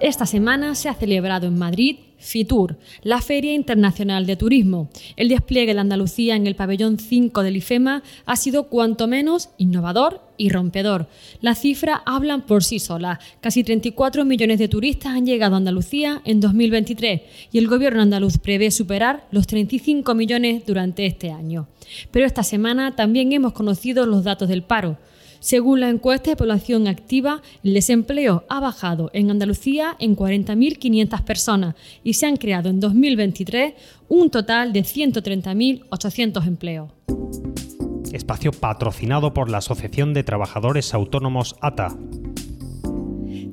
Esta semana se ha celebrado en Madrid FITUR, la Feria Internacional de Turismo. El despliegue de Andalucía en el pabellón 5 del IFEMA ha sido cuanto menos innovador y rompedor. Las cifras hablan por sí solas. Casi 34 millones de turistas han llegado a Andalucía en 2023 y el gobierno andaluz prevé superar los 35 millones durante este año. Pero esta semana también hemos conocido los datos del paro. Según la encuesta de población activa, el desempleo ha bajado en Andalucía en 40.500 personas y se han creado en 2023 un total de 130.800 empleos. Espacio patrocinado por la Asociación de Trabajadores Autónomos ATA.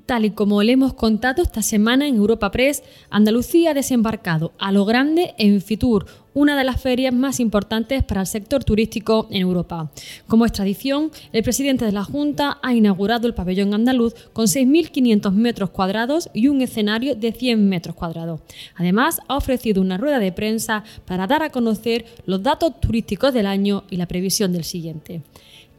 Tal y como le hemos contado esta semana en Europa Press, Andalucía ha desembarcado a lo grande en Fitur, una de las ferias más importantes para el sector turístico en Europa. Como es tradición, el presidente de la Junta ha inaugurado el pabellón andaluz con 6.500 metros cuadrados y un escenario de 100 metros cuadrados. Además, ha ofrecido una rueda de prensa para dar a conocer los datos turísticos del año y la previsión del siguiente.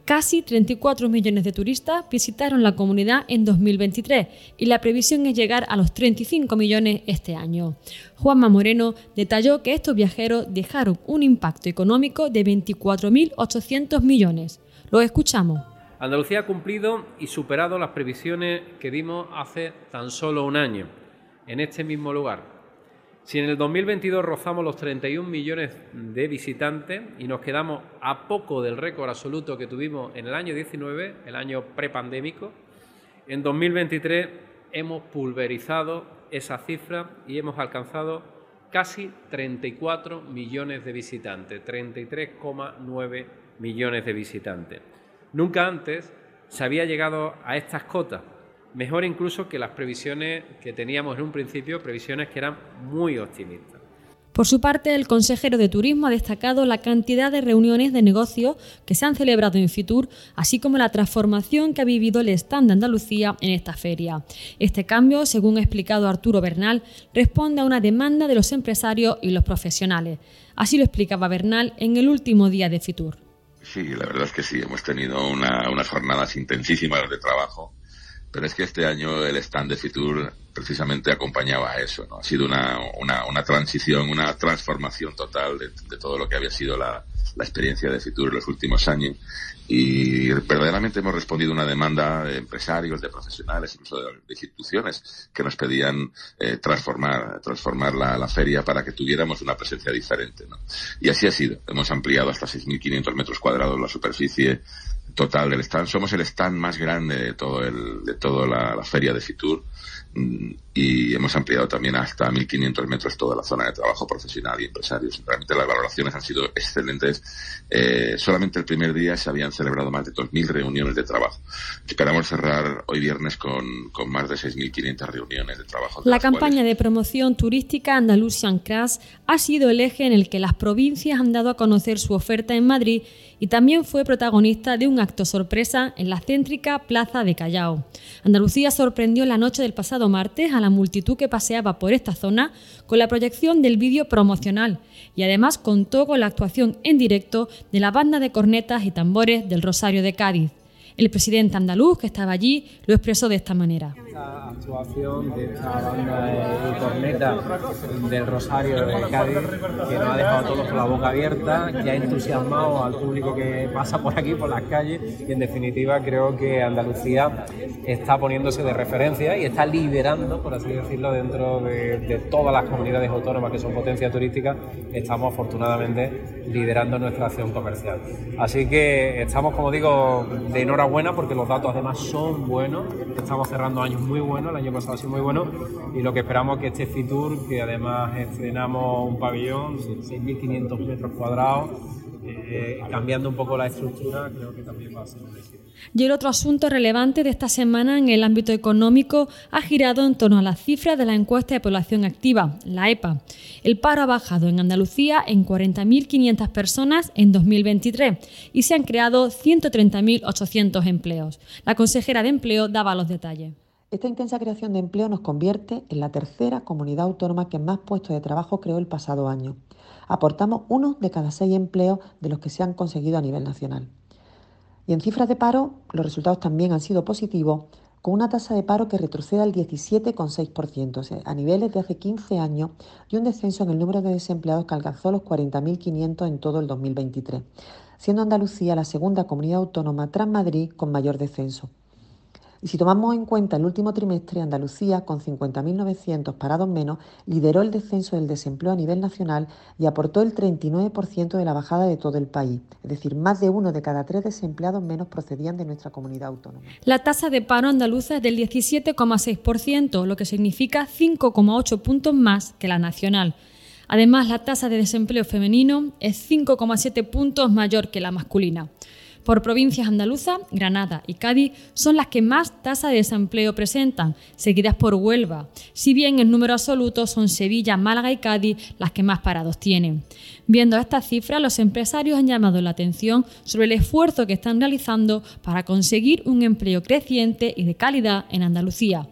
Casi 34 millones de turistas visitaron la comunidad en 2023 y la previsión es llegar a los 35 millones este año. Juanma Moreno detalló que estos viajeros dejaron un impacto económico de 24.800 millones. Lo escuchamos. Andalucía ha cumplido y superado las previsiones que dimos hace tan solo un año, en este mismo lugar. Si en el 2022 rozamos los 31 millones de visitantes y nos quedamos a poco del récord absoluto que tuvimos en el año 19, el año prepandémico, en 2023 hemos pulverizado esa cifra y hemos alcanzado casi 34 millones de visitantes, 33,9 millones de visitantes. Nunca antes se había llegado a estas cotas mejor incluso que las previsiones que teníamos en un principio, previsiones que eran muy optimistas. Por su parte, el consejero de Turismo ha destacado la cantidad de reuniones de negocios que se han celebrado en Fitur, así como la transformación que ha vivido el stand de Andalucía en esta feria. Este cambio, según ha explicado Arturo Bernal, responde a una demanda de los empresarios y los profesionales. Así lo explicaba Bernal en el último día de Fitur. Sí, la verdad es que sí, hemos tenido unas jornadas intensísimas de trabajo pero es que este año el stand de Fitur precisamente acompañaba a eso, ¿no? Ha sido una, una, una transición, una transformación total de, todo lo que había sido la, la experiencia de Fitur en los últimos años y verdaderamente hemos respondido a una demanda de empresarios, de profesionales, incluso de, de instituciones que nos pedían eh, transformar, transformar la, la, feria para que tuviéramos una presencia diferente, ¿no? Y así ha sido. Hemos ampliado hasta 6.500 metros cuadrados la superficie total del stand. Somos el stand más grande de todo el, de toda la, la feria de Fitur mm, y hemos ampliado también hasta 1.500 metros toda la zona de trabajo profesional y empresarios. Realmente las valoraciones han sido excelentes. Eh, solamente el primer día se habían celebrado más de 2.000 reuniones de trabajo. Esperamos cerrar hoy viernes con, con más de 6.500 reuniones de trabajo. De la campaña cuales... de promoción turística Andalusian Crash ha sido el eje en el que las provincias han dado a conocer su oferta en Madrid y también fue protagonista de un acto sorpresa en la céntrica Plaza de Callao. Andalucía sorprendió la noche del pasado martes a la multitud que paseaba por esta zona con la proyección del vídeo promocional y además contó con la actuación en directo de la banda de cornetas y tambores del Rosario de Cádiz. El presidente andaluz, que estaba allí, lo expresó de esta manera. Esta actuación de esta banda de corneta del Rosario de Cádiz, que nos ha dejado a todos con la boca abierta, que ha entusiasmado al público que pasa por aquí, por las calles, y en definitiva creo que Andalucía está poniéndose de referencia y está liderando, por así decirlo, dentro de, de todas las comunidades autónomas que son potencia turística, estamos afortunadamente liderando nuestra acción comercial. Así que estamos, como digo, de enhorabuena buena porque los datos además son buenos. Estamos cerrando años muy buenos, el año pasado ha sido muy bueno y lo que esperamos es que este Fitur, que además estrenamos un pabellón de 6.500 metros cuadrados, eh, cambiando un poco la estructura, creo que también va a ser un éxito. Y el otro asunto relevante de esta semana en el ámbito económico ha girado en torno a las cifras de la encuesta de población activa, la EPA. El paro ha bajado en Andalucía en 40.500 personas en 2023 y se han creado 130.800 empleos. La consejera de Empleo daba los detalles. Esta intensa creación de empleo nos convierte en la tercera comunidad autónoma que más puestos de trabajo creó el pasado año. Aportamos uno de cada seis empleos de los que se han conseguido a nivel nacional. Y en cifras de paro, los resultados también han sido positivos, con una tasa de paro que retrocede al 17,6%, a niveles de hace 15 años, y un descenso en el número de desempleados que alcanzó los 40.500 en todo el 2023, siendo Andalucía la segunda comunidad autónoma tras Madrid con mayor descenso. Y si tomamos en cuenta el último trimestre, Andalucía, con 50.900 parados menos, lideró el descenso del desempleo a nivel nacional y aportó el 39% de la bajada de todo el país. Es decir, más de uno de cada tres desempleados menos procedían de nuestra comunidad autónoma. La tasa de paro andaluza es del 17,6%, lo que significa 5,8 puntos más que la nacional. Además, la tasa de desempleo femenino es 5,7 puntos mayor que la masculina. Por provincias andaluzas, Granada y Cádiz son las que más tasa de desempleo presentan, seguidas por Huelva, si bien en número absoluto son Sevilla, Málaga y Cádiz las que más parados tienen. Viendo estas cifras, los empresarios han llamado la atención sobre el esfuerzo que están realizando para conseguir un empleo creciente y de calidad en Andalucía.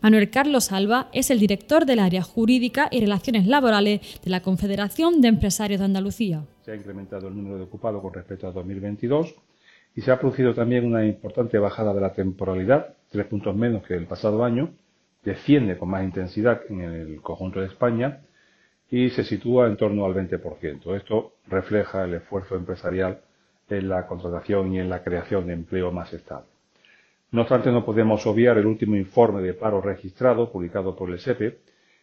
Manuel Carlos Alba es el director del área jurídica y relaciones laborales de la Confederación de Empresarios de Andalucía. Se ha incrementado el número de ocupados con respecto a 2022 y se ha producido también una importante bajada de la temporalidad, tres puntos menos que el pasado año, desciende con más intensidad en el conjunto de España y se sitúa en torno al 20%. Esto refleja el esfuerzo empresarial en la contratación y en la creación de empleo más estable. No obstante, no podemos obviar el último informe de paro registrado publicado por el SEPE,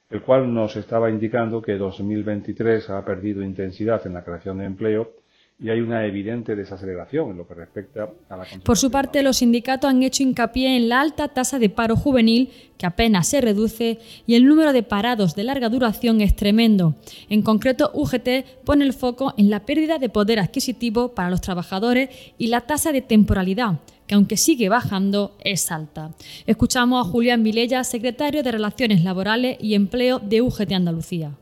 el cual nos estaba indicando que 2023 ha perdido intensidad en la creación de empleo y hay una evidente desaceleración en lo que respecta a la Por su parte, los sindicatos han hecho hincapié en la alta tasa de paro juvenil, que apenas se reduce, y el número de parados de larga duración es tremendo. En concreto, UGT pone el foco en la pérdida de poder adquisitivo para los trabajadores y la tasa de temporalidad que aunque sigue bajando, es alta. Escuchamos a Julián Vilella, secretario de Relaciones Laborales y Empleo de UGT Andalucía.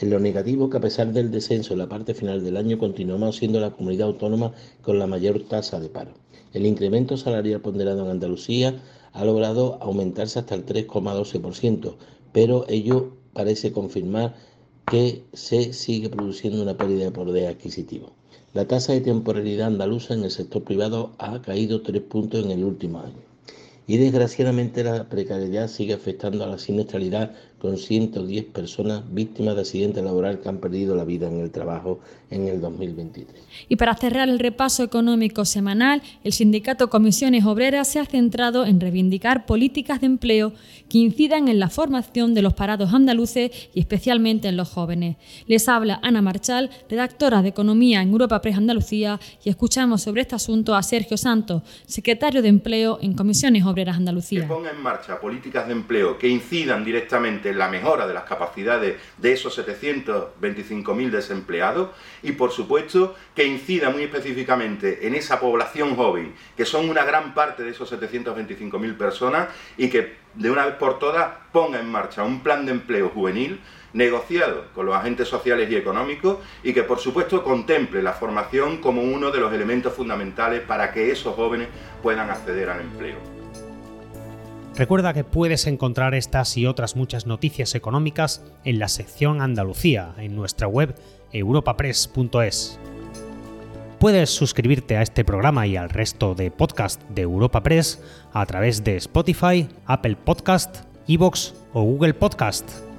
En lo negativo, que a pesar del descenso en la parte final del año, continuamos siendo la comunidad autónoma con la mayor tasa de paro. El incremento salarial ponderado en Andalucía ha logrado aumentarse hasta el 3,12%, pero ello parece confirmar que se sigue produciendo una pérdida de poder adquisitivo. La tasa de temporalidad andaluza en el sector privado ha caído tres puntos en el último año. Y desgraciadamente la precariedad sigue afectando a la siniestralidad con 110 personas víctimas de accidente laboral que han perdido la vida en el trabajo en el 2023. Y para cerrar el repaso económico semanal, el sindicato Comisiones Obreras se ha centrado en reivindicar políticas de empleo que incidan en la formación de los parados andaluces y especialmente en los jóvenes. Les habla Ana Marchal, redactora de Economía en Europa Press Andalucía, y escuchamos sobre este asunto a Sergio Santos, secretario de Empleo en Comisiones Obreras Andalucía. Que ponga en marcha políticas de empleo que incidan directamente la mejora de las capacidades de esos 725.000 desempleados y, por supuesto, que incida muy específicamente en esa población joven, que son una gran parte de esos 725.000 personas, y que de una vez por todas ponga en marcha un plan de empleo juvenil negociado con los agentes sociales y económicos y que por supuesto contemple la formación como uno de los elementos fundamentales para que esos jóvenes puedan acceder al empleo. Recuerda que puedes encontrar estas y otras muchas noticias económicas en la sección Andalucía en nuestra web europapress.es. Puedes suscribirte a este programa y al resto de podcast de Europa Press a través de Spotify, Apple Podcast, Evox o Google Podcast.